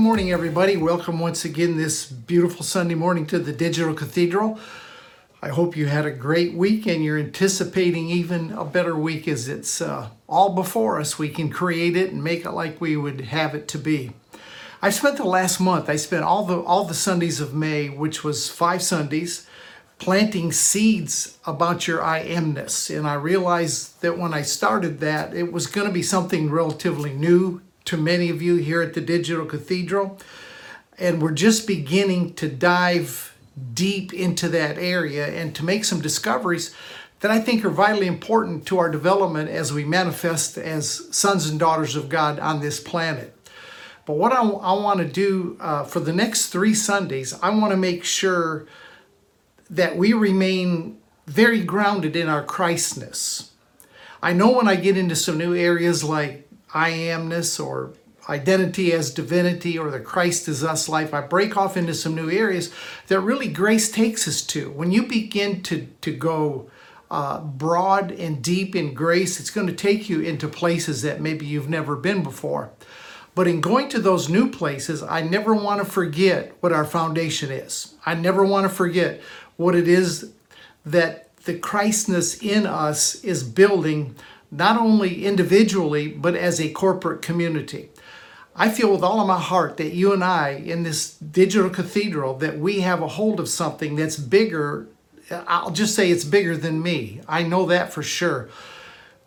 good morning, everybody. Welcome once again this beautiful Sunday morning to the Digital Cathedral. I hope you had a great week and you're anticipating even a better week as it's uh, all before us. We can create it and make it like we would have it to be. I spent the last month, I spent all the all the Sundays of May, which was five Sundays, planting seeds about your I amness. And I realized that when I started that, it was going to be something relatively new to many of you here at the Digital Cathedral. And we're just beginning to dive deep into that area and to make some discoveries that I think are vitally important to our development as we manifest as sons and daughters of God on this planet. But what I, I want to do uh, for the next three Sundays, I want to make sure that we remain very grounded in our Christness. I know when I get into some new areas like I amness or identity as divinity or the Christ is us life, I break off into some new areas that really grace takes us to. When you begin to, to go uh, broad and deep in grace, it's going to take you into places that maybe you've never been before. But in going to those new places, I never want to forget what our foundation is. I never want to forget what it is that the Christness in us is building not only individually, but as a corporate community. I feel with all of my heart that you and I in this digital cathedral that we have a hold of something that's bigger. I'll just say it's bigger than me. I know that for sure.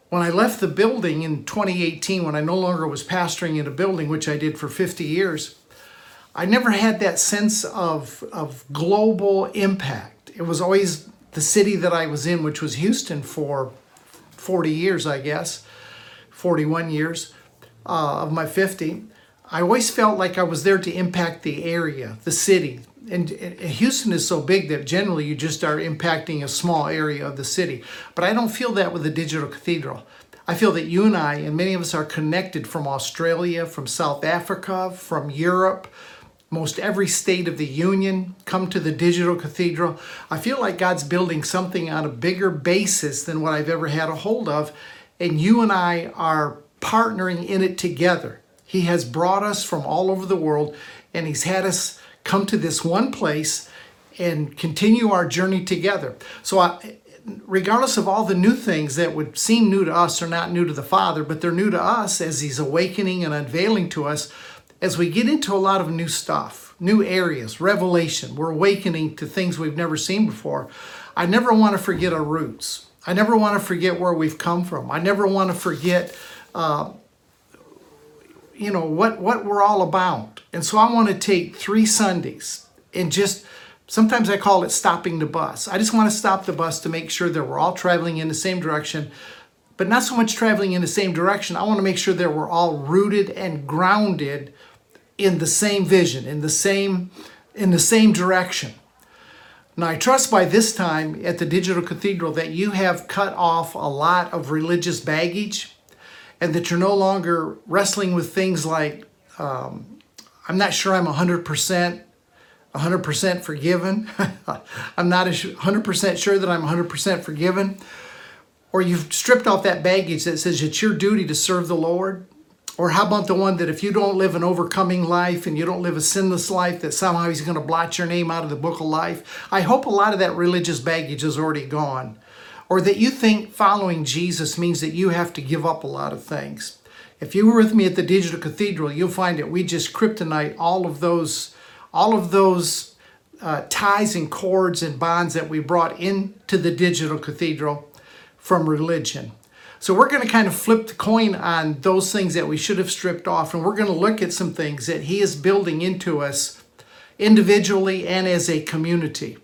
When I left the building in 2018, when I no longer was pastoring in a building, which I did for 50 years, I never had that sense of, of global impact. It was always the city that I was in, which was Houston for 40 years, I guess, 41 years uh, of my 50, I always felt like I was there to impact the area, the city. And, and Houston is so big that generally you just are impacting a small area of the city. But I don't feel that with the Digital Cathedral. I feel that you and I, and many of us, are connected from Australia, from South Africa, from Europe, most every state of the union come to the digital cathedral. I feel like God's building something on a bigger basis than what I've ever had a hold of. And you and I are partnering in it together. He has brought us from all over the world and He's had us come to this one place and continue our journey together. So, I, regardless of all the new things that would seem new to us, are not new to the Father, but they're new to us as He's awakening and unveiling to us as we get into a lot of new stuff, new areas, revelation, we're awakening to things we've never seen before. I never want to forget our roots. I never want to forget where we've come from. I never want to forget, uh, you know, what, what we're all about. And so I want to take three Sundays and just, sometimes I call it stopping the bus. I just want to stop the bus to make sure that we're all traveling in the same direction, but not so much traveling in the same direction. I want to make sure that we're all rooted and grounded in the same vision, in the same in the same direction. Now, I trust by this time at the Digital Cathedral that you have cut off a lot of religious baggage and that you're no longer wrestling with things like, um, I'm not sure I'm 100%, 100% forgiven. I'm not 100% sure that I'm 100% forgiven. Or you've stripped off that baggage that says it's your duty to serve the Lord or how about the one that if you don't live an overcoming life and you don't live a sinless life, that somehow he's going to blot your name out of the book of life? I hope a lot of that religious baggage is already gone. Or that you think following Jesus means that you have to give up a lot of things. If you were with me at the Digital Cathedral, you'll find that we just kryptonite all of those, all of those uh, ties and cords and bonds that we brought into the Digital Cathedral from religion. So we're going to kind of flip the coin on those things that we should have stripped off, and we're going to look at some things that He is building into us individually and as a community.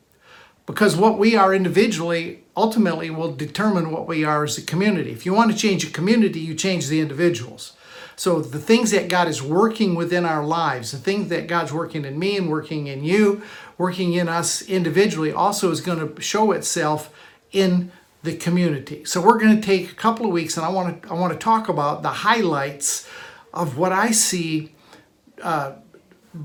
Because what we are individually ultimately will determine what we are as a community. If you want to change a community, you change the individuals. So the things that God is working within our lives, the things that God's working in me and working in you, working in us individually, also is going to show itself in the community. So we're going to take a couple of weeks, and I want to I want to talk about the highlights of what I see uh,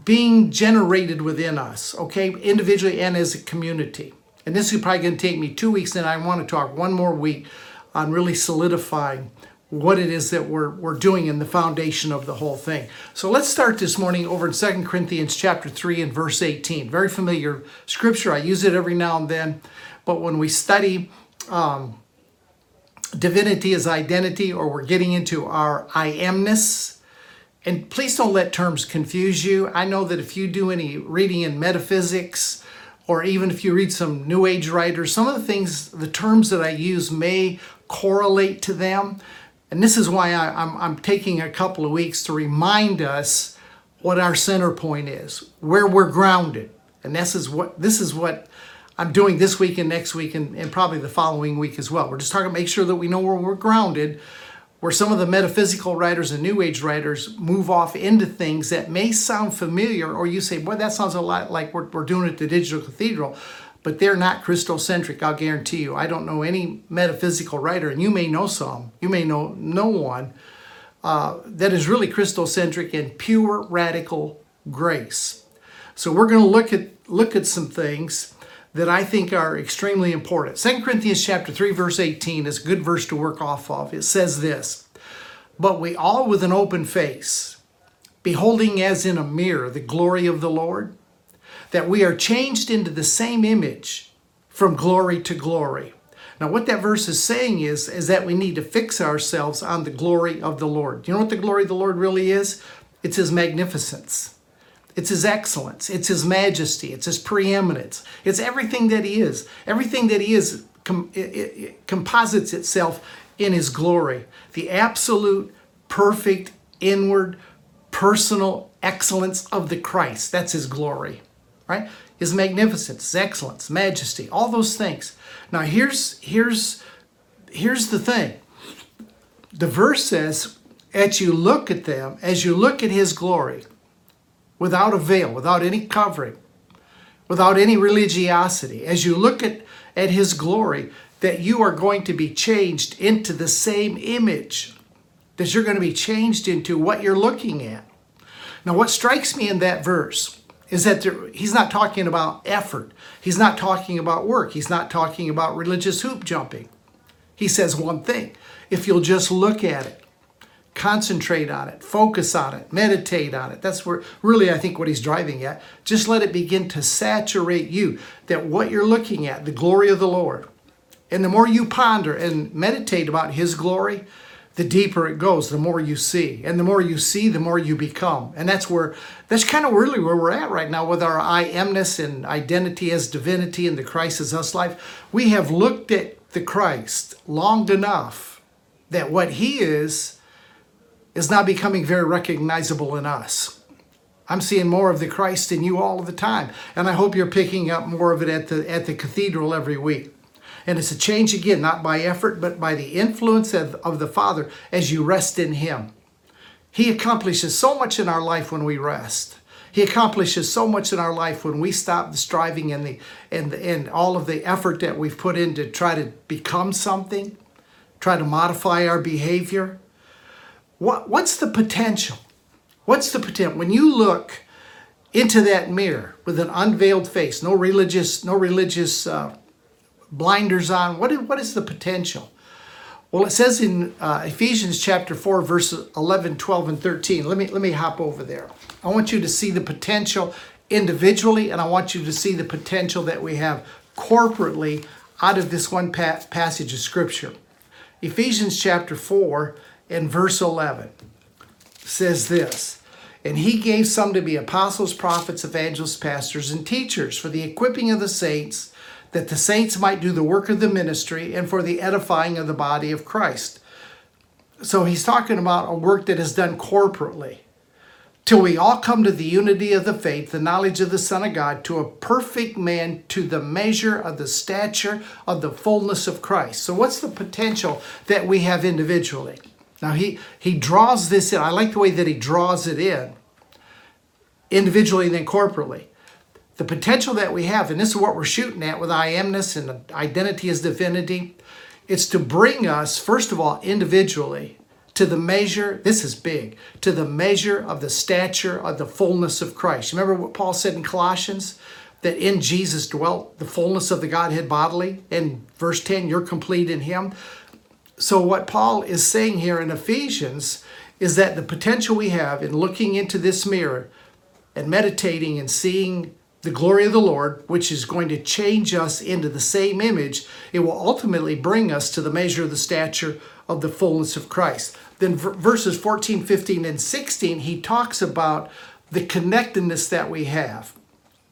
being generated within us. Okay, individually and as a community. And this is probably going to take me two weeks, and I want to talk one more week on really solidifying what it is that we're, we're doing in the foundation of the whole thing. So let's start this morning over in Second Corinthians chapter 3 and verse 18. Very familiar scripture. I use it every now and then. But when we study um, divinity as identity or we're getting into our I amness, and please don't let terms confuse you. I know that if you do any reading in metaphysics, or even if you read some New Age writers, some of the things, the terms that I use may correlate to them. And this is why I, I'm, I'm taking a couple of weeks to remind us what our center point is, where we're grounded. And this is what this is what I'm doing this week and next week and, and probably the following week as well. We're just talking to make sure that we know where we're grounded, where some of the metaphysical writers and New Age writers move off into things that may sound familiar, or you say, boy, that sounds a lot like we're, we're doing at the Digital Cathedral but they're not Christocentric, I'll guarantee you. I don't know any metaphysical writer, and you may know some, you may know no one, uh, that is really Christocentric and pure radical grace. So we're going to look at look at some things that I think are extremely important. 2 Corinthians chapter 3 verse 18 is a good verse to work off of. It says this, "But we all with an open face, beholding as in a mirror the glory of the Lord, that we are changed into the same image from glory to glory. Now, what that verse is saying is, is that we need to fix ourselves on the glory of the Lord. Do You know what the glory of the Lord really is? It's His magnificence, it's His excellence, it's His majesty, it's His preeminence, it's everything that He is. Everything that He is com- it, it composites itself in His glory. The absolute, perfect, inward, personal excellence of the Christ. That's His glory right? His magnificence, his excellence, majesty, all those things. Now here's here's here's the thing. The verse says, as you look at them, as you look at his glory, without a veil, without any covering, without any religiosity, as you look at, at his glory, that you are going to be changed into the same image, that you're going to be changed into what you're looking at. Now, what strikes me in that verse is that there, he's not talking about effort. He's not talking about work. He's not talking about religious hoop jumping. He says one thing if you'll just look at it, concentrate on it, focus on it, meditate on it. That's where really I think what he's driving at. Just let it begin to saturate you that what you're looking at, the glory of the Lord. And the more you ponder and meditate about his glory, the deeper it goes, the more you see. And the more you see, the more you become. And that's where, that's kind of really where we're at right now with our I amness and identity as divinity and the Christ as us life. We have looked at the Christ long enough that what he is, is not becoming very recognizable in us. I'm seeing more of the Christ in you all of the time. And I hope you're picking up more of it at the, at the cathedral every week. And it's a change again, not by effort, but by the influence of, of the Father as you rest in Him. He accomplishes so much in our life when we rest. He accomplishes so much in our life when we stop the striving and the and the, and all of the effort that we've put in to try to become something, try to modify our behavior. What what's the potential? What's the potential when you look into that mirror with an unveiled face, no religious no religious uh, blinders on? What is, what is the potential? Well, it says in uh, Ephesians chapter 4, verses 11, 12, and 13. Let me, let me hop over there. I want you to see the potential individually, and I want you to see the potential that we have corporately out of this one pa- passage of Scripture. Ephesians chapter 4 and verse 11 says this And he gave some to be apostles, prophets, evangelists, pastors, and teachers for the equipping of the saints that the saints might do the work of the ministry and for the edifying of the body of Christ. So he's talking about a work that is done corporately. Till we all come to the unity of the faith, the knowledge of the Son of God, to a perfect man, to the measure of the stature of the fullness of Christ. So, what's the potential that we have individually? Now, he, he draws this in. I like the way that he draws it in, individually and then corporately the potential that we have, and this is what we're shooting at with I amness and identity as divinity, it's to bring us, first of all, individually to the measure, this is big, to the measure of the stature of the fullness of Christ. Remember what Paul said in Colossians? That in Jesus dwelt the fullness of the Godhead bodily. In verse 10, you're complete in Him. So what Paul is saying here in Ephesians is that the potential we have in looking into this mirror and meditating and seeing the glory of the Lord, which is going to change us into the same image, it will ultimately bring us to the measure of the stature of the fullness of Christ. Then verses 14, 15, and 16, he talks about the connectedness that we have.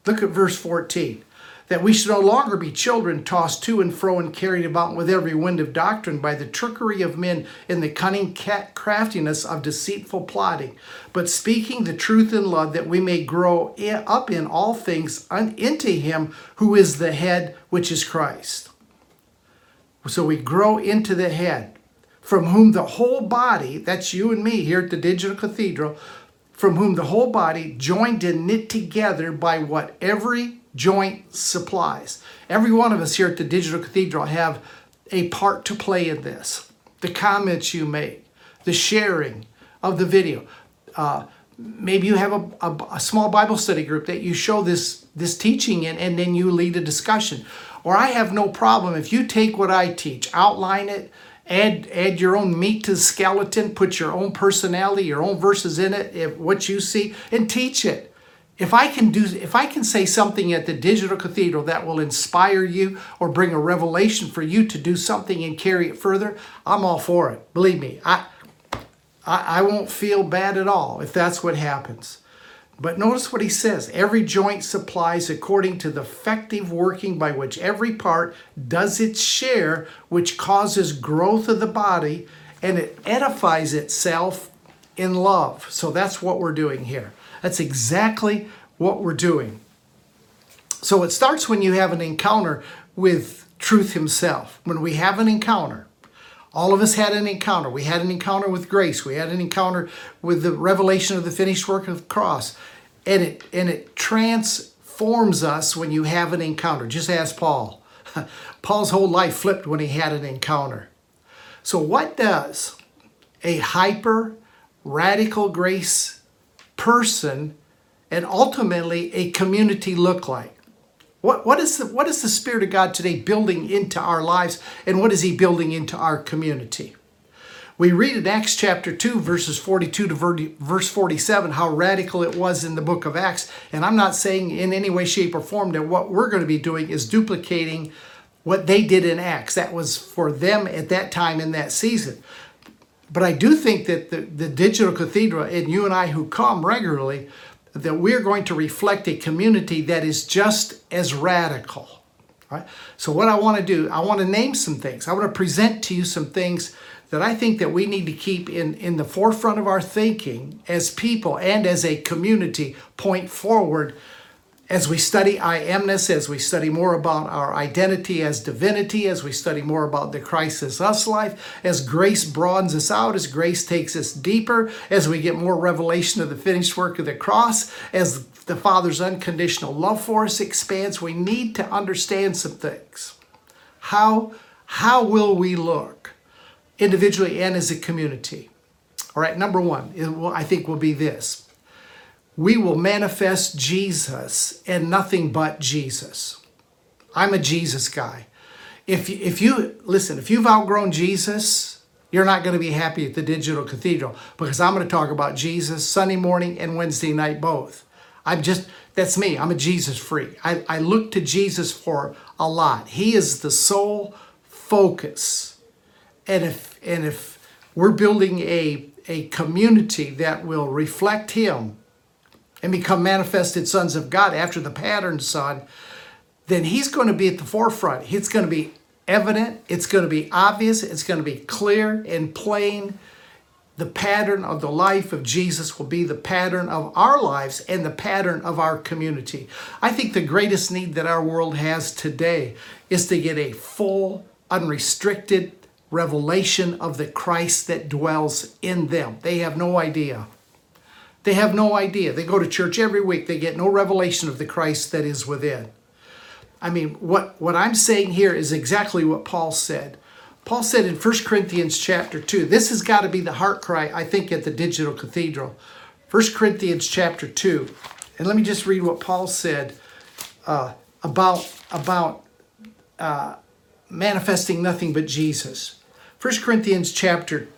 Look at verse 14 that we should no longer be children tossed to and fro and carried about with every wind of doctrine by the trickery of men in the cunning craftiness of deceitful plotting, but speaking the truth in love, that we may grow up in all things into Him who is the head, which is Christ. So we grow into the head, from whom the whole body, that's you and me here at the Digital Cathedral, from whom the whole body, joined and knit together by what every joint supplies. Every one of us here at the Digital Cathedral have a part to play in this. The comments you make, the sharing of the video. Uh, maybe you have a, a, a, small Bible study group that you show this, this teaching in and then you lead a discussion. Or I have no problem if you take what I teach, outline it, add, add your own meat to the skeleton, put your own personality, your own verses in it, if, what you see, and teach it if I can do if I can say something at the digital cathedral that will inspire you or bring a revelation for you to do something and carry it further, I'm all for it. Believe me, I I, I won't feel bad at all if that's what happens. But notice what he says every joint supplies according to the effective working by which every part does its share, which causes growth of the body and it edifies itself in love. So that's what we're doing here. That's exactly what we're doing. So it starts when you have an encounter with truth himself. When we have an encounter, all of us had an encounter. We had an encounter with grace. We had an encounter with the revelation of the finished work of the cross. And it and it transforms us when you have an encounter. Just ask Paul. Paul's whole life flipped when he had an encounter. So what does a hyper radical grace person and ultimately a community look like? What, what, is the, what is the Spirit of God today building into our lives and what is He building into our community? We read in Acts chapter 2, verses 42 to verse 47, how radical it was in the book of Acts. And I'm not saying in any way, shape, or form that what we're going to be doing is duplicating what they did in Acts. That was for them at that time in that season. But I do think that the, the digital cathedral and you and I who come regularly, that we're going to reflect a community that is just as radical. Right? So what I want to do, I want to name some things. I want to present to you some things that I think that we need to keep in, in the forefront of our thinking as people and as a community point forward as we study I amness, as we study more about our identity as divinity, as we study more about the Christ as us life, as grace broadens us out, as grace takes us deeper, as we get more revelation of the finished work of the cross, as the Father's unconditional love for us expands, we need to understand some things. How, how will we look individually and as a community? All right, number one, I think will be this we will manifest Jesus and nothing but Jesus. I'm a Jesus guy. If, if you, listen, if you've outgrown Jesus, you're not going to be happy at the Digital Cathedral because I'm going to talk about Jesus Sunday morning and Wednesday night both. I'm just, that's me. I'm a Jesus freak. I, I look to Jesus for a lot. He is the sole focus. And if, and if we're building a, a community that will reflect Him, and become manifested sons of God after the pattern son, then he's going to be at the forefront. It's going to be evident, it's going to be obvious, it's going to be clear and plain. The pattern of the life of Jesus will be the pattern of our lives and the pattern of our community. I think the greatest need that our world has today is to get a full, unrestricted revelation of the Christ that dwells in them. They have no idea. They have no idea. They go to church every week. They get no revelation of the Christ that is within. I mean, what, what I'm saying here is exactly what Paul said. Paul said in 1 Corinthians chapter 2, this has got to be the heart cry, I think, at the Digital Cathedral. 1 Corinthians chapter 2. And let me just read what Paul said uh, about, about uh, manifesting nothing but Jesus. 1 Corinthians chapter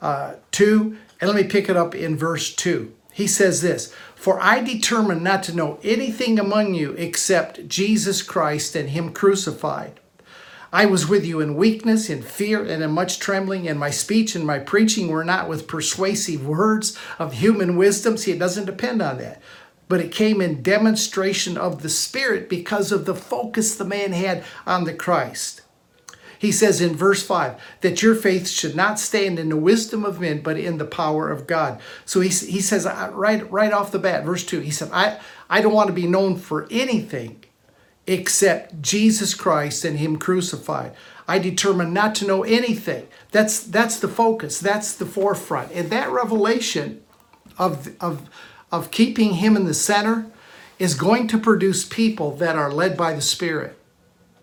uh, 2, and let me pick it up in verse 2. He says this For I determined not to know anything among you except Jesus Christ and Him crucified. I was with you in weakness, in fear, and in much trembling, and my speech and my preaching were not with persuasive words of human wisdom. See, it doesn't depend on that. But it came in demonstration of the Spirit because of the focus the man had on the Christ. He says in verse 5 that your faith should not stand in the wisdom of men, but in the power of God. So he, he says right, right off the bat, verse 2, he said, I, I don't want to be known for anything except Jesus Christ and Him crucified. I determined not to know anything. That's that's the focus. That's the forefront. And that revelation of of of keeping Him in the center is going to produce people that are led by the Spirit.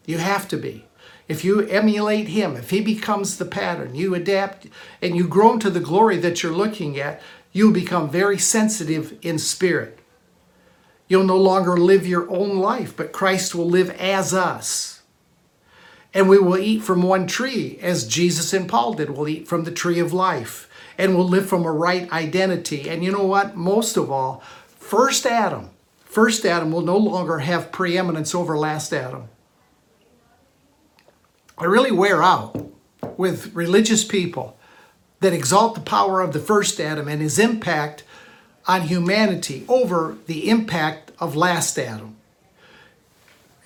You have to be. If you emulate Him, if He becomes the pattern, you adapt and you grow into the glory that you're looking at, you'll become very sensitive in spirit. You'll no longer live your own life, but Christ will live as us. And we will eat from one tree, as Jesus and Paul did. We'll eat from the tree of life, and we'll live from a right identity. And you know what? Most of all, first Adam, first Adam will no longer have preeminence over last Adam. I really wear out with religious people that exalt the power of the first Adam and his impact on humanity over the impact of last Adam.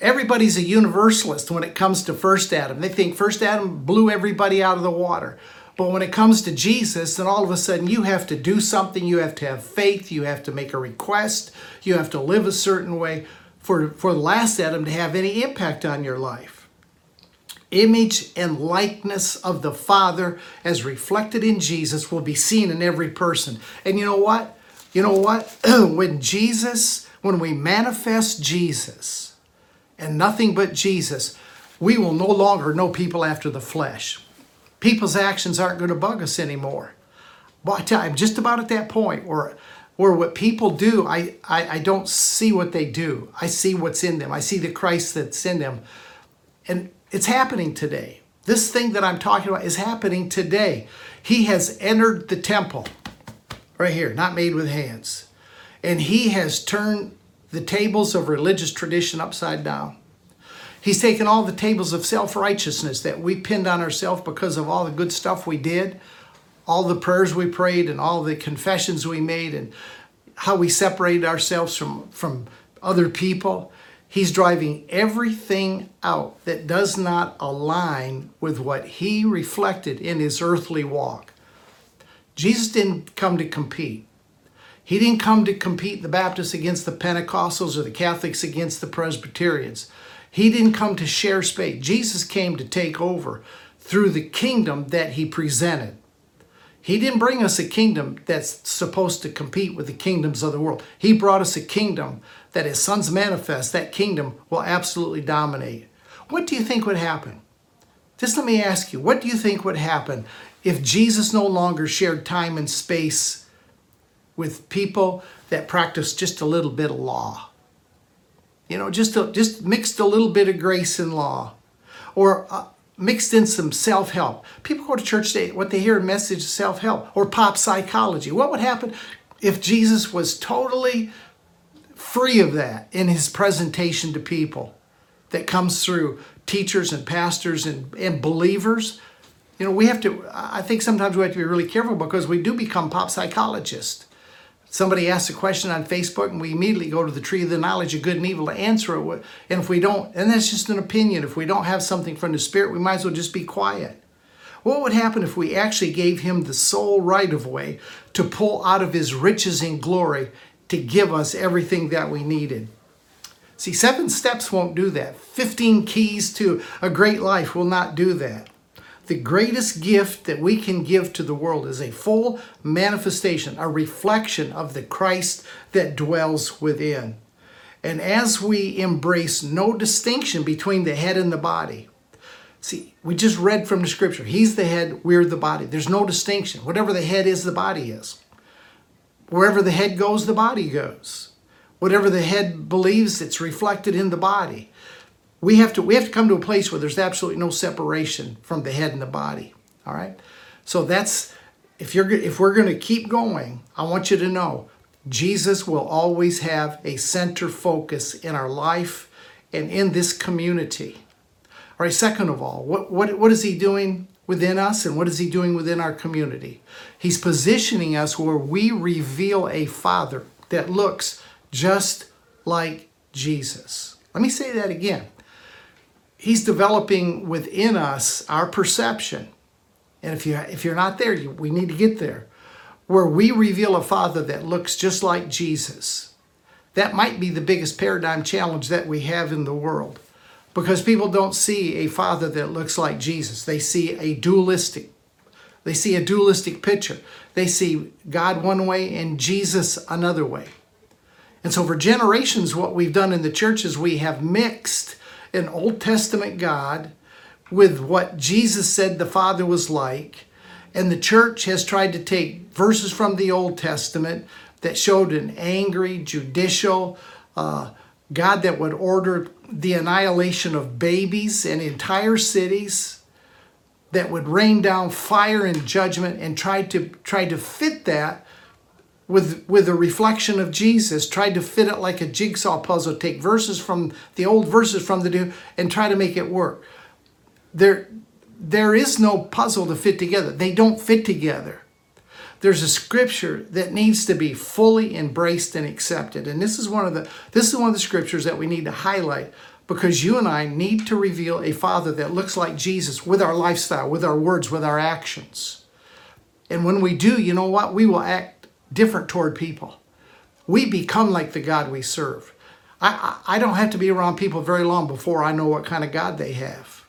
Everybody's a universalist when it comes to first Adam. They think first Adam blew everybody out of the water. But when it comes to Jesus, then all of a sudden you have to do something, you have to have faith, you have to make a request, you have to live a certain way for, for the last Adam to have any impact on your life. Image and likeness of the Father as reflected in Jesus will be seen in every person. And you know what? You know what? when Jesus, when we manifest Jesus and nothing but Jesus, we will no longer know people after the flesh. People's actions aren't going to bug us anymore. But I'm just about at that point where, where what people do, I, I, I don't see what they do. I see what's in them. I see the Christ that's in them. And it's happening today. This thing that I'm talking about is happening today. He has entered the temple right here, not made with hands. And he has turned the tables of religious tradition upside down. He's taken all the tables of self righteousness that we pinned on ourselves because of all the good stuff we did, all the prayers we prayed, and all the confessions we made, and how we separated ourselves from, from other people. He's driving everything out that does not align with what he reflected in his earthly walk. Jesus didn't come to compete. He didn't come to compete the Baptists against the Pentecostals or the Catholics against the Presbyterians. He didn't come to share space. Jesus came to take over through the kingdom that he presented. He didn't bring us a kingdom that's supposed to compete with the kingdoms of the world. He brought us a kingdom that, as sons manifest, that kingdom will absolutely dominate. What do you think would happen? Just let me ask you, what do you think would happen if Jesus no longer shared time and space with people that practice just a little bit of law, you know, just a, just mixed a little bit of grace and law, or uh, mixed in some self-help. People go to church, they what they hear a message of self-help or pop psychology. What would happen if Jesus was totally free of that in his presentation to people that comes through teachers and pastors and, and believers? you know, we have to, I think sometimes we have to be really careful because we do become pop psychologists. Somebody asks a question on Facebook and we immediately go to the tree of the knowledge of good and evil to answer it. And if we don't, and that's just an opinion, if we don't have something from the Spirit, we might as well just be quiet. What would happen if we actually gave him the sole right of way to pull out of his riches and glory to give us everything that we needed? See, seven steps won't do that. 15 keys to a great life will not do that the greatest gift that we can give to the world is a full manifestation, a reflection of the Christ that dwells within. And as we embrace no distinction between the head and the body, see, we just read from the scripture, He's the head, we're the body. There's no distinction. Whatever the head is, the body is. Wherever the head goes, the body goes. Whatever the head believes, it's reflected in the body we have to we have to come to a place where there's absolutely no separation from the head and the body All right. So that's if you're if we're going to keep going, I want you to know Jesus will always have a center focus in our life and in this community. All right, second of all, what, what, what is he doing within us and what is he doing within our community? He's positioning us where we reveal a Father that looks just like Jesus. Let me say that again. He's developing within us our perception. And if, you, if you're not there, you, we need to get there where we reveal a Father that looks just like Jesus. That might be the biggest paradigm challenge that we have in the world because people don't see a Father that looks like Jesus. They see a dualistic they see a dualistic picture. They see God one way and Jesus another way. And so for generations what we've done in the church is we have mixed an Old Testament God with what Jesus said the Father was like. And the church has tried to take verses from the Old Testament that showed an angry, judicial uh, God that would order the annihilation of babies and entire cities, that would rain down fire and judgment, and tried to try to fit that with with a reflection of Jesus, tried to fit it like a jigsaw puzzle, take verses from the old verses from the new and try to make it work. There there is no puzzle to fit together. They don't fit together. There's a scripture that needs to be fully embraced and accepted. And this is one of the this is one of the scriptures that we need to highlight because you and I need to reveal a father that looks like Jesus with our lifestyle, with our words, with our actions. And when we do, you know what? We will act different toward people. We become like the God we serve. I, I don't have to be around people very long before I know what kind of God they have.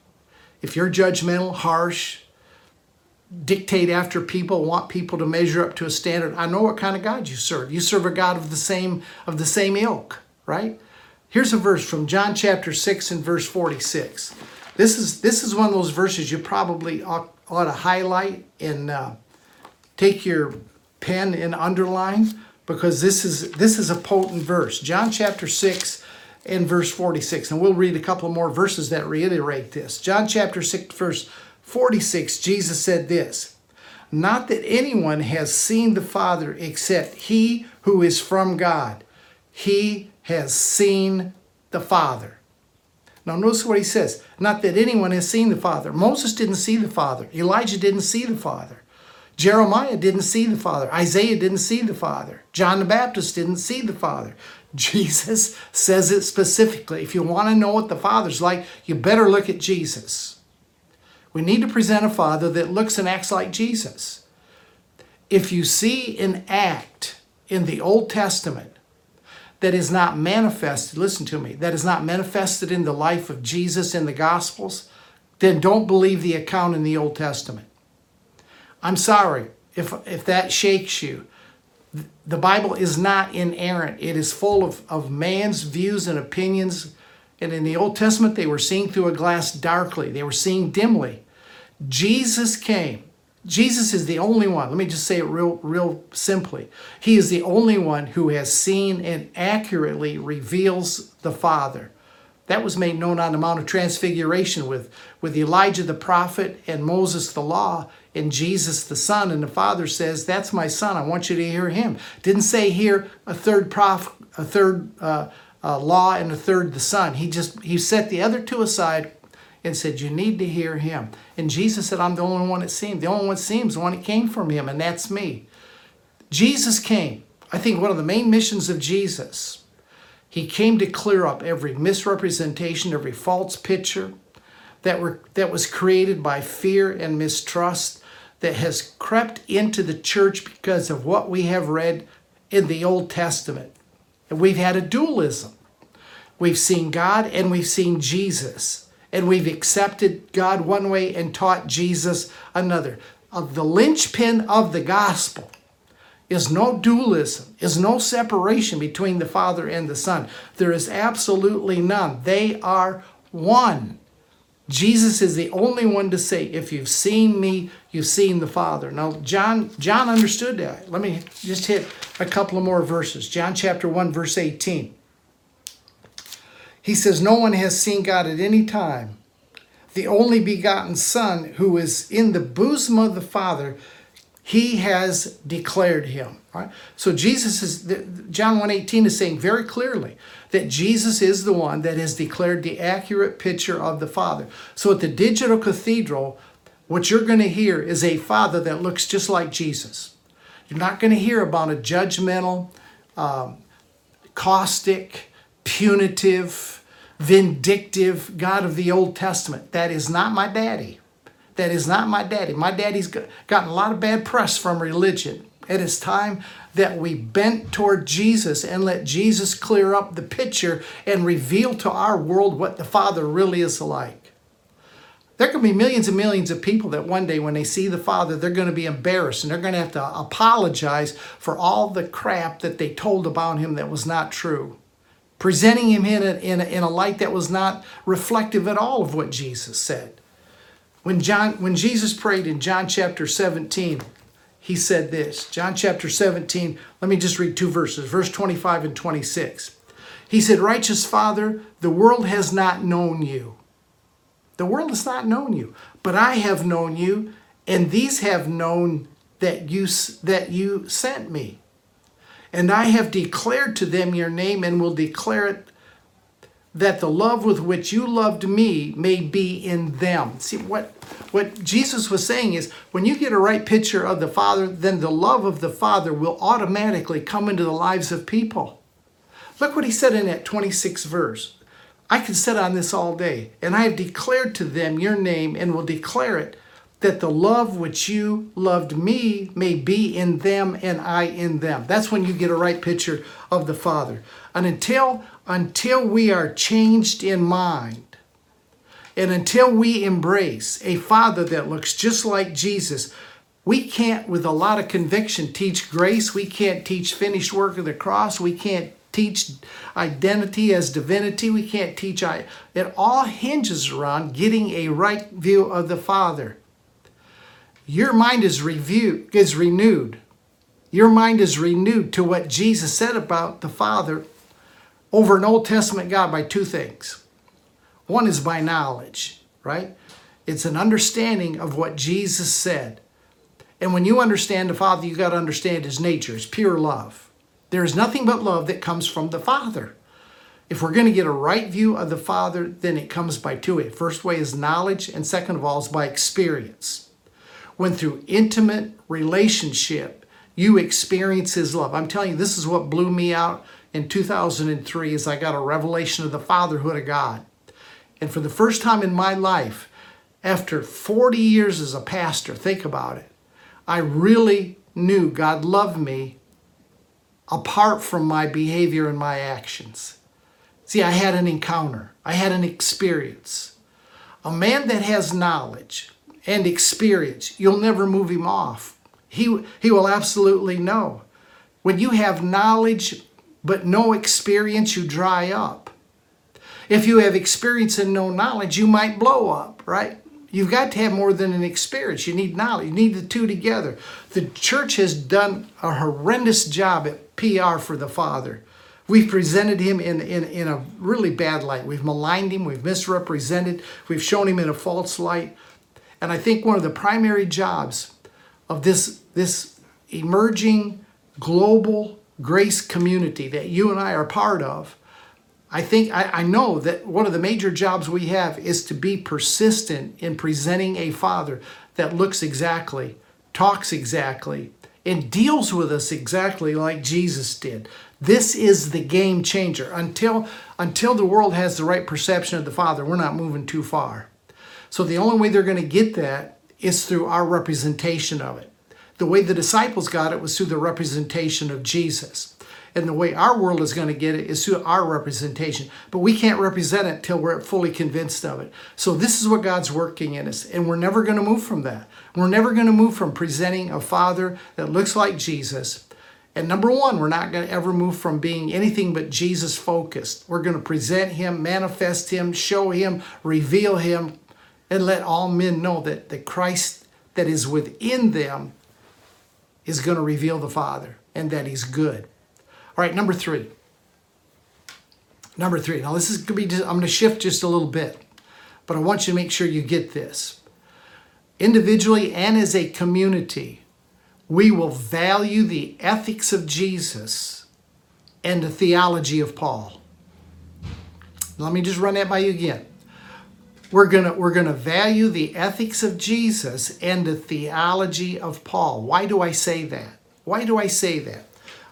If you're judgmental, harsh, dictate after people, want people to measure up to a standard, I know what kind of God you serve. You serve a God of the same of the same ilk, right? Here's a verse from John chapter 6 and verse 46. This is this is one of those verses you probably ought, ought to highlight and uh, take your pen and underline because this is this is a potent verse. John chapter 6 and verse 46. And we'll read a couple more verses that reiterate this. John chapter 6, verse 46, Jesus said this Not that anyone has seen the Father except he who is from God. He has seen the Father. Now, notice what he says. Not that anyone has seen the Father. Moses didn't see the Father. Elijah didn't see the Father. Jeremiah didn't see the Father. Isaiah didn't see the Father. John the Baptist didn't see the Father. Jesus says it specifically. If you want to know what the Father's like, you better look at Jesus. We need to present a Father that looks and acts like Jesus. If you see an act in the Old Testament that is not manifested, listen to me, that is not manifested in the life of Jesus in the Gospels, then don't believe the account in the Old Testament. I'm sorry if, if that shakes you the Bible is not inerrant. It is full of, of man's views and opinions. And in the Old Testament, they were seeing through a glass darkly, they were seeing dimly. Jesus came. Jesus is the only one. Let me just say it real, real simply. He is the only one who has seen and accurately reveals the Father. That was made known on the Mount of Transfiguration with, with Elijah the prophet and Moses the law and Jesus the Son. And the Father says, That's my Son. I want you to hear him. Didn't say here a third prof, a third uh, uh, law and a third the Son. He just he set the other two aside and said, You need to hear him. And Jesus said, I'm the only one that seems. The only one that seems, the one that came from him, and that's me. Jesus came. I think one of the main missions of Jesus he came to clear up every misrepresentation, every false picture that, were, that was created by fear and mistrust that has crept into the church because of what we have read in the Old Testament. And we've had a dualism. We've seen God and we've seen Jesus. And we've accepted God one way and taught Jesus another. Of the linchpin of the gospel is no dualism, is no separation between the Father and the Son. There is absolutely none. They are one. Jesus is the only one to say, if you've seen me, you've seen the Father. Now, John, John understood that. Let me just hit a couple of more verses. John chapter 1, verse 18. He says, No one has seen God at any time. the only begotten Son, who is in the bosom of the Father, he has declared him. Right? So Jesus is John 1:18 is saying very clearly that Jesus is the one that has declared the accurate picture of the Father. So at the digital cathedral, what you're going to hear is a Father that looks just like Jesus. You're not going to hear about a judgmental, um, caustic, punitive, vindictive God of the Old Testament. That is not my daddy. That is not my daddy. My daddy's gotten a lot of bad press from religion. It is time that we bent toward Jesus and let Jesus clear up the picture and reveal to our world what the Father really is like. There can be millions and millions of people that one day, when they see the Father, they're going to be embarrassed and they're going to have to apologize for all the crap that they told about him that was not true, presenting him in a, in a, in a light that was not reflective at all of what Jesus said. When, John, when Jesus prayed in John chapter 17, he said this John chapter 17, let me just read two verses, verse 25 and 26. He said, Righteous Father, the world has not known you. The world has not known you, but I have known you, and these have known that you, that you sent me. And I have declared to them your name and will declare it that the love with which you loved me may be in them. See, what, what Jesus was saying is when you get a right picture of the Father, then the love of the Father will automatically come into the lives of people. Look what he said in that 26th verse. I can sit on this all day, and I have declared to them your name and will declare it that the love which you loved me may be in them and I in them. That's when you get a right picture of the Father. And until until we are changed in mind, and until we embrace a Father that looks just like Jesus, we can't, with a lot of conviction, teach grace. We can't teach finished work of the cross. We can't teach identity as divinity. We can't teach. It all hinges around getting a right view of the Father. Your mind is review is renewed. Your mind is renewed to what Jesus said about the Father over an Old Testament God by two things. One is by knowledge, right? It's an understanding of what Jesus said. And when you understand the Father, you got to understand his nature, his pure love. There is nothing but love that comes from the Father. If we're going to get a right view of the Father, then it comes by two ways. First way is knowledge, and second of all is by experience when through intimate relationship you experience his love. I'm telling you, this is what blew me out in 2003 as I got a revelation of the fatherhood of God. And for the first time in my life, after 40 years as a pastor, think about it, I really knew God loved me apart from my behavior and my actions. See, I had an encounter, I had an experience. A man that has knowledge, and experience. You'll never move him off. He, he will absolutely know. When you have knowledge but no experience, you dry up. If you have experience and no knowledge, you might blow up, right? You've got to have more than an experience. You need knowledge. You need the two together. The church has done a horrendous job at PR for the Father. We've presented him in, in, in a really bad light. We've maligned him. We've misrepresented. We've shown him in a false light. And I think one of the primary jobs of this, this emerging global grace community that you and I are part of, I think I, I, know that one of the major jobs we have is to be persistent in presenting a father that looks exactly, talks exactly, and deals with us exactly like Jesus did. This is the game changer. Until until the world has the right perception of the Father, we're not moving too far. So the only way they're going to get that is through our representation of it. The way the disciples got it was through the representation of Jesus. And the way our world is going to get it is through our representation. But we can't represent it till we're fully convinced of it. So this is what God's working in us. And we're never going to move from that. We're never going to move from presenting a father that looks like Jesus. And number one, we're not going to ever move from being anything but Jesus focused. We're going to present him, manifest him, show him, reveal him, and let all men know that the Christ that is within them is going to reveal the Father and that He's good. All right, number three. Number three. Now, this is going to be just, I'm going to shift just a little bit. but I want you to make sure you get this. Individually and as a community, we will value the ethics of Jesus and the theology of Paul. Let me just run that by you again. We're gonna we're gonna value the ethics of Jesus and the theology of Paul. Why do I say that? Why do I say that?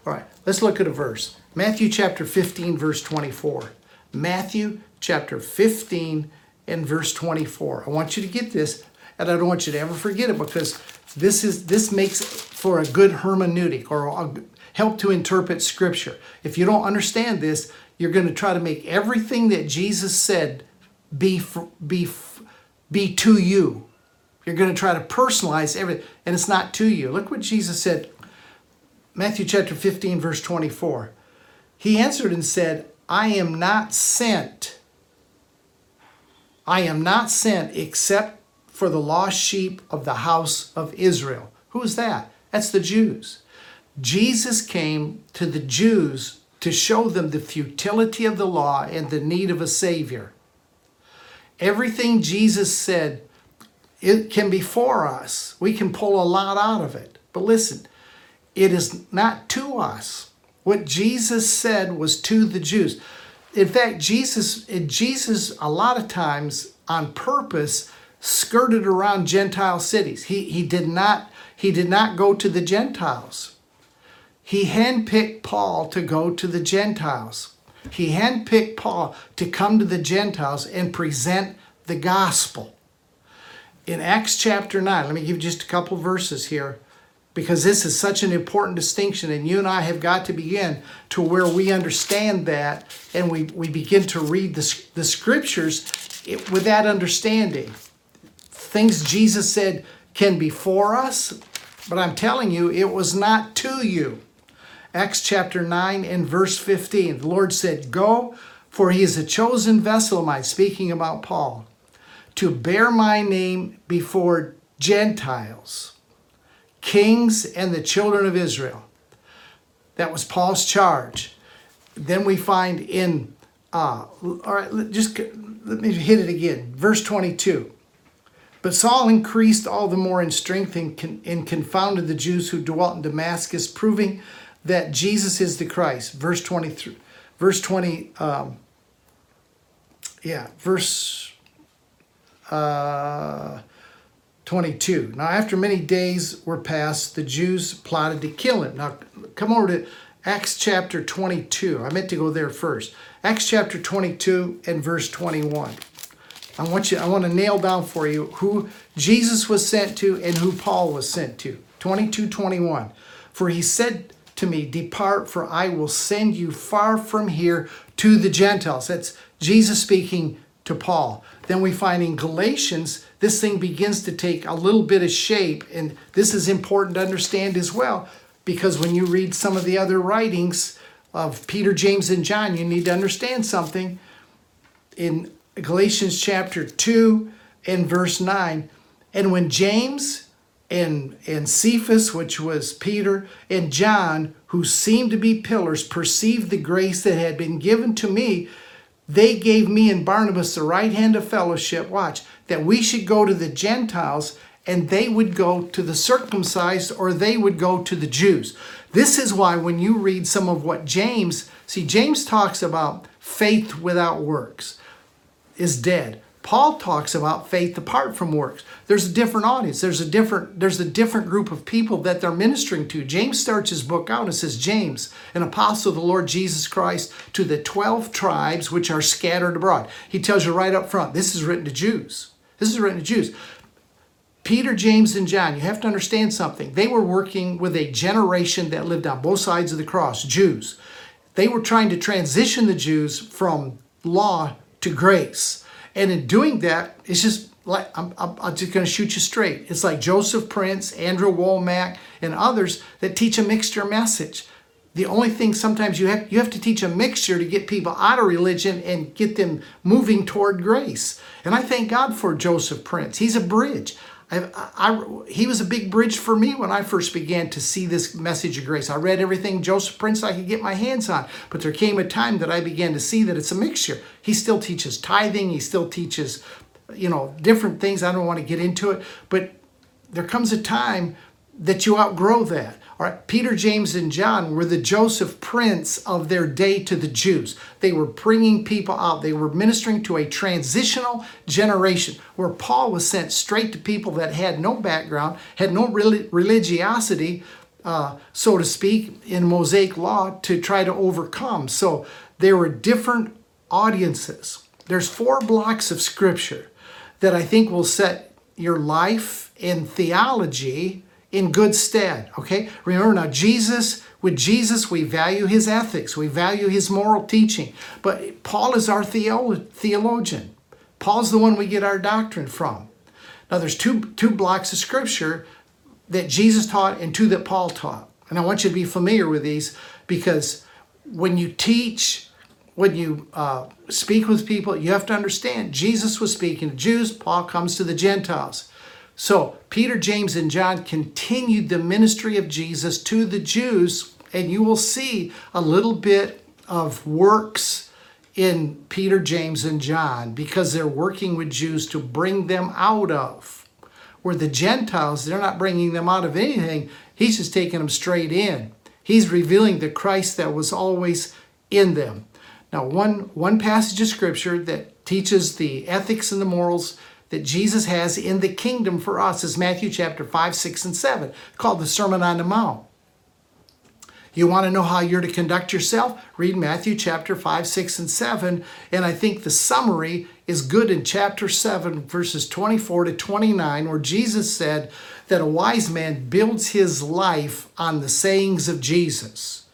All right, let's look at a verse. Matthew chapter 15, verse 24. Matthew chapter 15 and verse 24. I want you to get this, and I don't want you to ever forget it because this is this makes for a good hermeneutic or a, help to interpret scripture. If you don't understand this, you're going to try to make everything that Jesus said be be be to you. You're going to try to personalize everything, and it's not to you. Look what Jesus said, Matthew chapter 15, verse 24. He answered and said, I am not sent. I am not sent except for the lost sheep of the house of Israel. Who is that? That's the Jews. Jesus came to the Jews to show them the futility of the law and the need of a Savior. Everything Jesus said, it can be for us. We can pull a lot out of it. But listen, it is not to us. What Jesus said was to the Jews. In fact, Jesus, Jesus a lot of times on purpose skirted around Gentile cities. He, he did not he did not go to the Gentiles. He handpicked Paul to go to the Gentiles. He handpicked Paul to come to the Gentiles and present the gospel. In Acts chapter 9, let me give you just a couple verses here because this is such an important distinction, and you and I have got to begin to where we understand that and we, we begin to read the, the scriptures with that understanding. Things Jesus said can be for us, but I'm telling you, it was not to you. Acts chapter 9 and verse 15. The Lord said, Go, for he is a chosen vessel of mine, speaking about Paul, to bear my name before Gentiles, kings, and the children of Israel. That was Paul's charge. Then we find in, uh, all right, just let me hit it again. Verse 22. But Saul increased all the more in strength and, and confounded the Jews who dwelt in Damascus, proving that Jesus is the Christ. Verse 23, verse 20, um, yeah, verse uh, 22. Now, after many days were passed, the Jews plotted to kill him. Now, come over to Acts chapter 22. I meant to go there first. Acts chapter 22 and verse 21. I want you I want to nail down for you who Jesus was sent to and who Paul was sent to. 22 21. For he said to me, Depart, for I will send you far from here to the Gentiles. That's Jesus speaking to Paul. Then we find in Galatians, this thing begins to take a little bit of shape. And this is important to understand as well, because when you read some of the other writings of Peter, James, and John, you need to understand something. In Galatians chapter 2 and verse 9, and when James and, and Cephas, which was Peter, and John, who seemed to be pillars, perceived the grace that had been given to me. They gave me and Barnabas the right hand of fellowship, watch, that we should go to the Gentiles and they would go to the circumcised or they would go to the Jews. This is why when you read some of what James, see, James talks about faith without works is dead. Paul talks about faith apart from works. There's a different audience. There's a different there's a different group of people that they're ministering to. James starts his book out and says, "James, an apostle of the Lord Jesus Christ, to the 12 tribes which are scattered abroad." He tells you right up front, this is written to Jews. This is written to Jews. Peter, James, and John, you have to understand something. They were working with a generation that lived on both sides of the cross, Jews. They were trying to transition the Jews from law to grace. And in doing that, it's just like, I'm, I'm, just going to shoot you straight. It's like Joseph Prince, Andrew Wommack, and others that teach a mixture message. The only thing sometimes you have you have to teach a mixture to get people out of religion and get them moving toward grace. And I thank God for Joseph Prince. He's a bridge. I, I, he was a big bridge for me when I first began to see this message of grace. I read everything Joseph Prince I could get my hands on, but there came a time that I began to see that it's a mixture. He still teaches tithing, he still teaches you know, different things. I don't want to get into it, but there comes a time that you outgrow that. All right, Peter, James, and John were the Joseph Prince of their day to the Jews. They were bringing people out. They were ministering to a transitional generation where Paul was sent straight to people that had no background, had no religiosity, uh, so to speak, in Mosaic law to try to overcome. So there were different audiences. There's four blocks of scripture that I think will set your life and theology in good stead. Okay? Remember now, Jesus, with Jesus, we value his ethics, we value his moral teaching. But Paul is our theolo- theologian. Paul's the one we get our doctrine from. Now, there's two, two blocks of scripture that Jesus taught and two that Paul taught. And I want you to be familiar with these because when you teach, when you uh, speak with people, you have to understand Jesus was speaking to Jews, Paul comes to the Gentiles. So Peter, James, and John continued the ministry of Jesus to the Jews, and you will see a little bit of works in Peter, James, and John because they're working with Jews to bring them out of. Where the Gentiles, they're not bringing them out of anything, he's just taking them straight in. He's revealing the Christ that was always in them. Now, one, one passage of scripture that teaches the ethics and the morals that Jesus has in the kingdom for us is Matthew chapter 5, 6, and 7, called the Sermon on the Mount. You want to know how you're to conduct yourself? Read Matthew chapter 5, 6, and 7. And I think the summary is good in chapter 7, verses 24 to 29, where Jesus said that a wise man builds his life on the sayings of Jesus.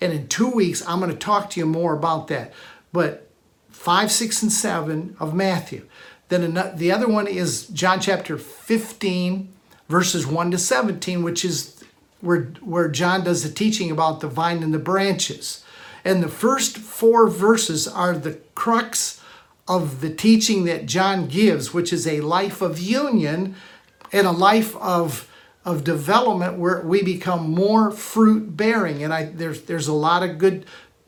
And in two weeks, I'm going to talk to you more about that. But 5, 6, and 7 of Matthew. Then the other one is John chapter 15, verses 1 to 17, which is where, where John does the teaching about the vine and the branches. And the first four verses are the crux of the teaching that John gives, which is a life of union and a life of, of development where we become more fruit bearing. And I, there's, there's a lot of good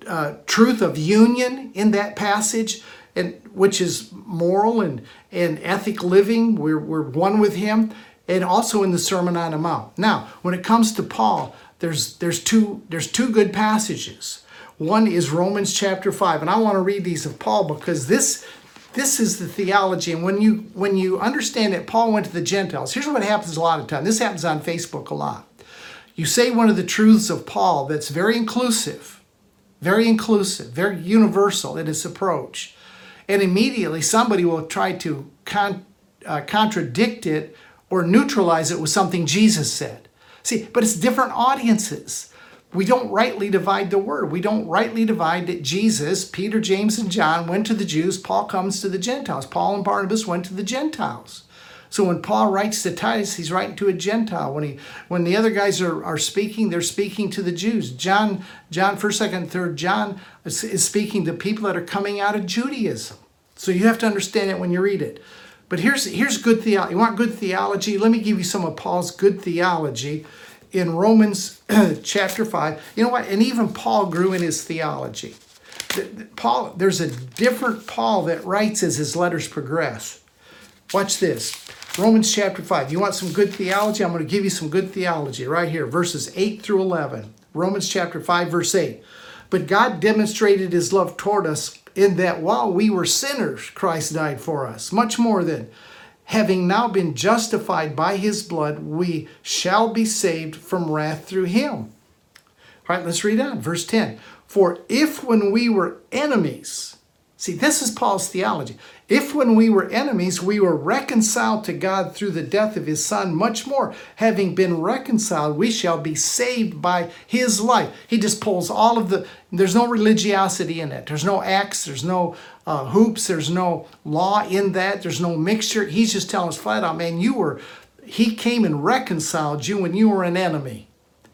uh, truth of union in that passage and which is moral and, and ethic living. We're, we're one with him. And also in the Sermon on the Mount. Now, when it comes to Paul, there's there's two there's two good passages. One is Romans chapter 5, and I want to read these of Paul because this this is the theology and when you when you understand that Paul went to the Gentiles. Here's what happens a lot of time. This happens on Facebook a lot. You say one of the truths of Paul that's very inclusive, very inclusive, very universal in its approach and immediately somebody will try to con- uh, contradict it or neutralize it with something Jesus said. See, but it's different audiences. We don't rightly divide the word. We don't rightly divide that Jesus, Peter, James, and John went to the Jews, Paul comes to the Gentiles. Paul and Barnabas went to the Gentiles. So when Paul writes to Titus, he's writing to a Gentile. When he when the other guys are, are speaking, they're speaking to the Jews. John, John, first, second, third, John is, is speaking to people that are coming out of Judaism. So you have to understand it when you read it. But here's here's good theology. You want good theology? Let me give you some of Paul's good theology in Romans chapter 5. You know what? And even Paul grew in his theology. Paul, there's a different Paul that writes as his letters progress. Watch this. Romans chapter 5. You want some good theology? I'm going to give you some good theology right here, verses 8 through 11. Romans chapter 5, verse 8. But God demonstrated his love toward us in that while we were sinners, Christ died for us. Much more than having now been justified by his blood, we shall be saved from wrath through him. All right, let's read on. Verse 10. For if when we were enemies, see, this is Paul's theology. If when we were enemies, we were reconciled to God through the death of his son, much more, having been reconciled, we shall be saved by his life. He just pulls all of the, there's no religiosity in it. There's no acts, there's no uh, hoops, there's no law in that, there's no mixture. He's just telling us flat out, man, you were, he came and reconciled you when you were an enemy.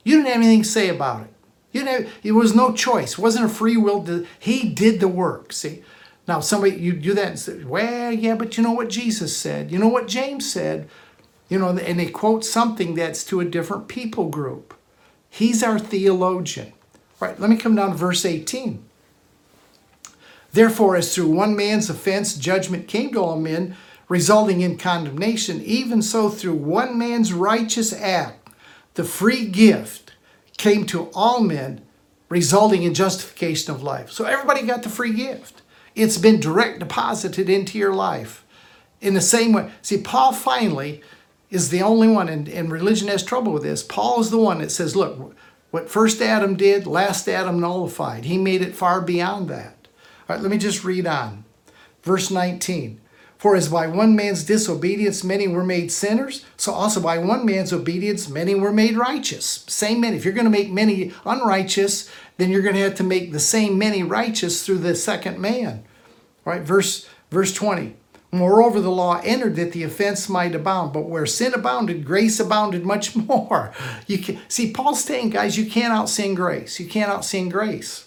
You didn't have anything to say about it. You know, it was no choice. It wasn't a free will. To, he did the work. See, now, somebody, you do that and say, well, yeah, but you know what Jesus said? You know what James said? You know, and they quote something that's to a different people group. He's our theologian. Right, let me come down to verse 18. Therefore, as through one man's offense judgment came to all men, resulting in condemnation, even so through one man's righteous act, the free gift came to all men, resulting in justification of life. So everybody got the free gift. It's been direct deposited into your life. In the same way, see, Paul finally is the only one, and, and religion has trouble with this. Paul is the one that says, look, what first Adam did, last Adam nullified. He made it far beyond that. All right, let me just read on. Verse 19. For as by one man's disobedience many were made sinners, so also by one man's obedience many were made righteous. Same many. If you're going to make many unrighteous, then you're going to have to make the same many righteous through the second man. All right, verse verse 20. Moreover, the law entered that the offense might abound, but where sin abounded, grace abounded much more. You can see Paul's saying, guys, you can't out sin grace. You can't out sin grace.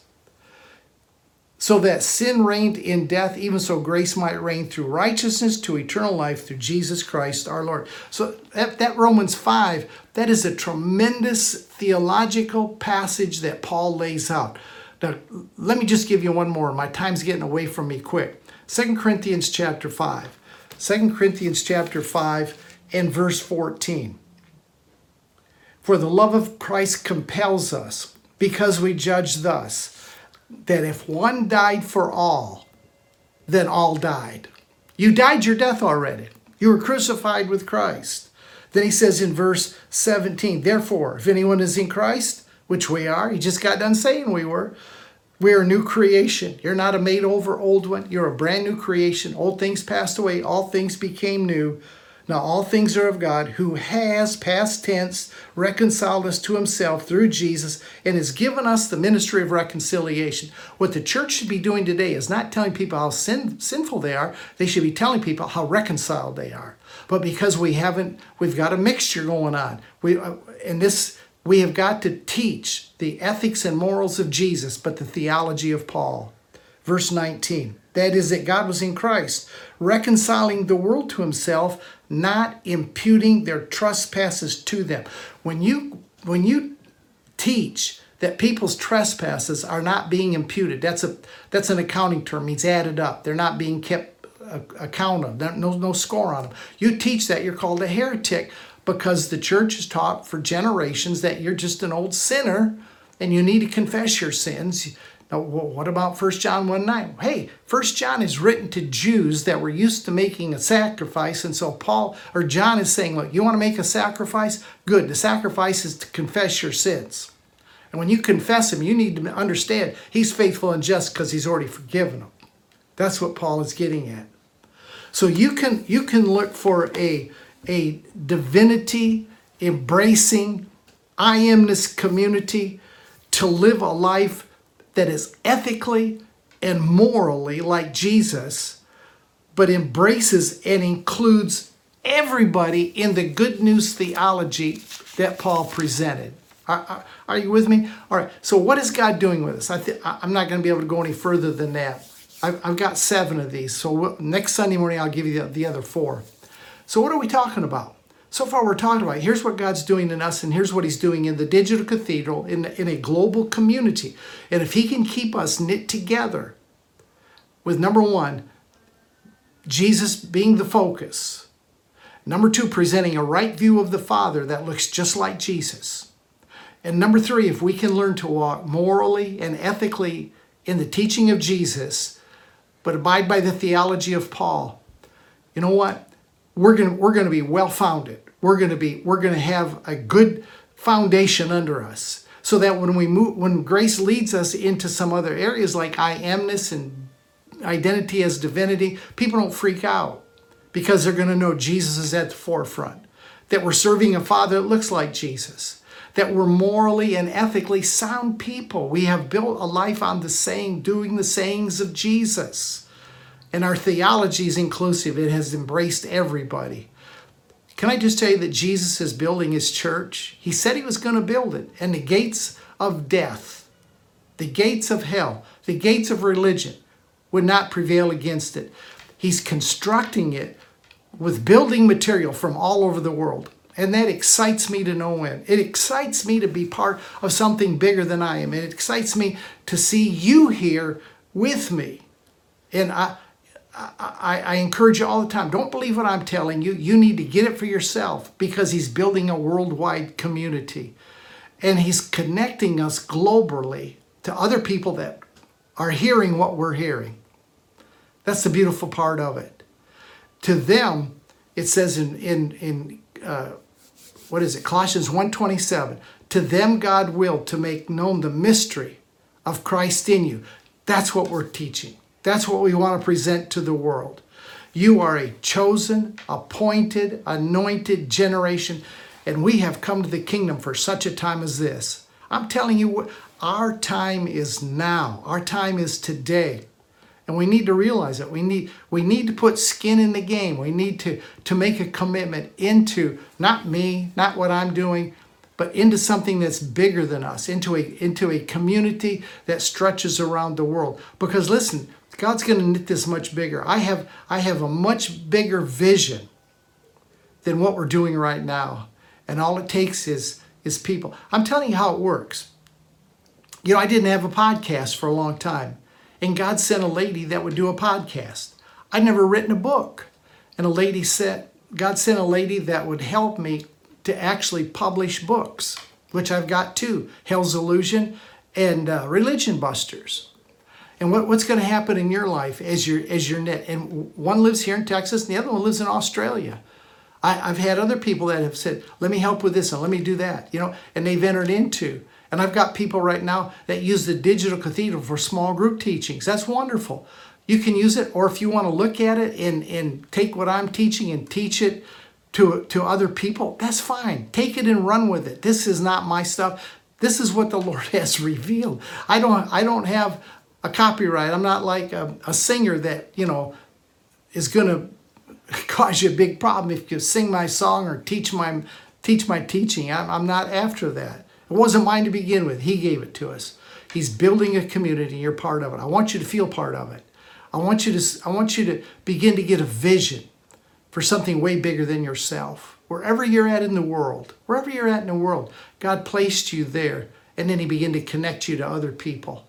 So that sin reigned in death, even so grace might reign through righteousness to eternal life through Jesus Christ our Lord. So that, that Romans 5, that is a tremendous theological passage that Paul lays out. Now, let me just give you one more. My time's getting away from me quick. Second Corinthians chapter 5. 2 Corinthians chapter 5 and verse 14. For the love of Christ compels us, because we judge thus, that if one died for all, then all died. You died your death already. You were crucified with Christ. Then he says in verse 17, Therefore, if anyone is in Christ, which we are, he just got done saying we were, we are a new creation. You're not a made over old one. You're a brand new creation. Old things passed away, all things became new. Now, all things are of God, who has, past tense, reconciled us to himself through Jesus and has given us the ministry of reconciliation. What the church should be doing today is not telling people how sin, sinful they are, they should be telling people how reconciled they are. But because we haven't, we've got a mixture going on. We, uh, and this, we have got to teach the ethics and morals of Jesus, but the theology of Paul. Verse 19 that is, that God was in Christ, reconciling the world to himself, not imputing their trespasses to them. When you, when you teach that people's trespasses are not being imputed, that's, a, that's an accounting term, means added up. They're not being kept uh, account of, no, no score on them. You teach that, you're called a heretic because the church has taught for generations that you're just an old sinner and you need to confess your sins. Now, what about 1 John 1 9? Hey, 1 John is written to Jews that were used to making a sacrifice. And so Paul or John is saying, look, you want to make a sacrifice? Good. The sacrifice is to confess your sins. And when you confess him, you need to understand he's faithful and just because he's already forgiven them. That's what Paul is getting at. So you can you can look for a a divinity embracing, I amness community to live a life that is ethically and morally like Jesus, but embraces and includes everybody in the good news theology that Paul presented. Are, are, you with me? All right. So, what is God doing with us? I th- I'm not going to be able to go any further than that. I've, I've got seven of these. So, we'll, next Sunday morning, I'll give you the, the other four. So, what are we talking about? So far, we're talking about here's what God's doing in us, and here's what He's doing in the digital cathedral in, in a global community. And if He can keep us knit together with number one, Jesus being the focus, number two, presenting a right view of the Father that looks just like Jesus, and number three, if we can learn to walk morally and ethically in the teaching of Jesus, but abide by the theology of Paul, you know what? We're going we're going to be well founded. We're going to be we're going to have a good foundation under us so that when we move when grace leads us into some other areas like I amness and identity as divinity, people don't freak out because they're going to know Jesus is at the forefront. That we're serving a father that looks like Jesus. That we're morally and ethically sound people. We have built a life on the saying, doing the sayings of Jesus. And our theology is inclusive, it has embraced everybody. Can I just tell you that Jesus is building his church? He said he was going to build it, and the gates of death, the gates of hell, the gates of religion would not prevail against it. He's constructing it with building material from all over the world. And that excites me to no end. It excites me to be part of something bigger than I am. It excites me to see you here with me. And I, I, I, encourage you all the time don't believe what I'm telling you. You need to get it for yourself because he's building a worldwide community and he's connecting us globally to other people that are hearing what we're hearing. That's the beautiful part of it. To them, it says in, in, in uh, what is it, Colossians 1.27, to them God willed to make known the mystery of Christ in you. That's what we're teaching. That's what we want to present to the world. You are a chosen, appointed, anointed generation, and we have come to the kingdom for such a time as this. I'm telling you, our time is now. Our time is today. And we need to realize it. We need, we need to put skin in the game. We need to, to make a commitment into not me, not what I'm doing, but into something that's bigger than us, into a, into a community that stretches around the world. Because listen, God's going to knit this much bigger. I have, I have a much bigger vision than what we're doing right now. And all it takes is, is people. I'm telling you how it works. You know, I didn't have a podcast for a long time. And God sent a lady that would do a podcast. I'd never written a book. And a lady said, God sent a lady that would help me to actually publish books, which I've got two Hell's Illusion and uh, Religion Busters and what, what's going to happen in your life as your as your net. And one lives here in Texas, and the other one lives in Australia. I, I've had other people that have said, "Let me help with this and let me do that," you know, and they've entered into. And I've got people right now that use the digital cathedral for small group teachings. That's wonderful. You can use it, or if you want to look at it and, and take what I'm teaching and teach it to, to other people, that's fine. Take it and run with it. This is not my stuff. This is what the Lord has revealed. I don't I don't have a copyright. I'm not like a, a singer that, you know, is going to cause you a big problem if you sing my song or teach my teach my teaching. I'm, I'm not after that. It wasn't mine to begin with. He gave it to us. He's building a community. You're part of it. I want you to feel part of it. I want you to I want you to begin to get a vision for something way bigger than yourself. Wherever you're at in the world, wherever you're at in the world, God placed you there, and then He began to connect you to other people.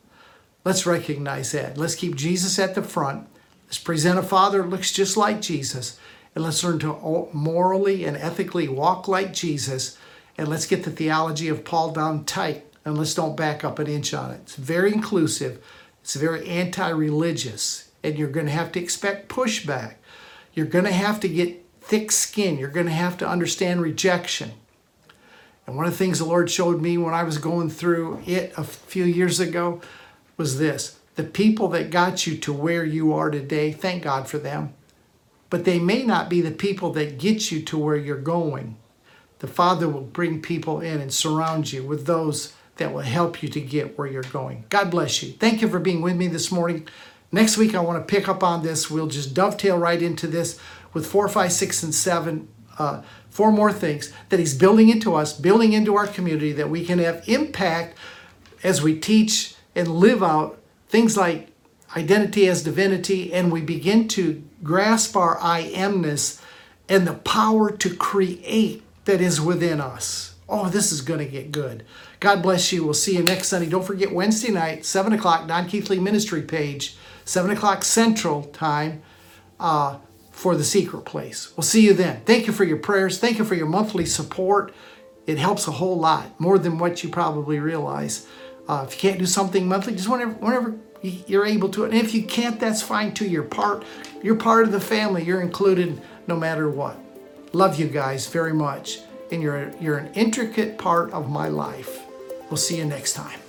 Let's recognize that. Let's keep Jesus at the front. Let's present a father that looks just like Jesus. And let's learn to morally and ethically walk like Jesus. And let's get the theology of Paul down tight. And let's don't back up an inch on it. It's very inclusive, it's very anti religious. And you're going to have to expect pushback. You're going to have to get thick skin. You're going to have to understand rejection. And one of the things the Lord showed me when I was going through it a few years ago was this the people that got you to where you are today, thank God for them. But they may not be the people that get you to where you're going. The Father will bring people in and surround you with those that will help you to get where you're going. God bless you. Thank you for being with me this morning. Next week, I want to pick up on this. We'll just dovetail right into this with four, five, six, and seven. Uh, four more things that He's building into us, building into our community, that we can have impact as we teach and live out things like identity as divinity, and we begin to grasp our I amness and the power to create that is within us. Oh, this is going to get good. God bless you. We'll see you next Sunday. Don't forget Wednesday night, 7 o'clock, Don Keathley Ministry page, 7 o'clock Central Time uh, for the secret place. We'll see you then. Thank you for your prayers. Thank you for your monthly support. It helps a whole lot, more than what you probably realize. Uh, if you can't do something monthly, just whenever, whenever you're able to. And if you can't, that's fine too. You're part, you're part of the family. You're included no matter what. Love you guys very much. And you're, you're an intricate part of my life. We'll see you next time.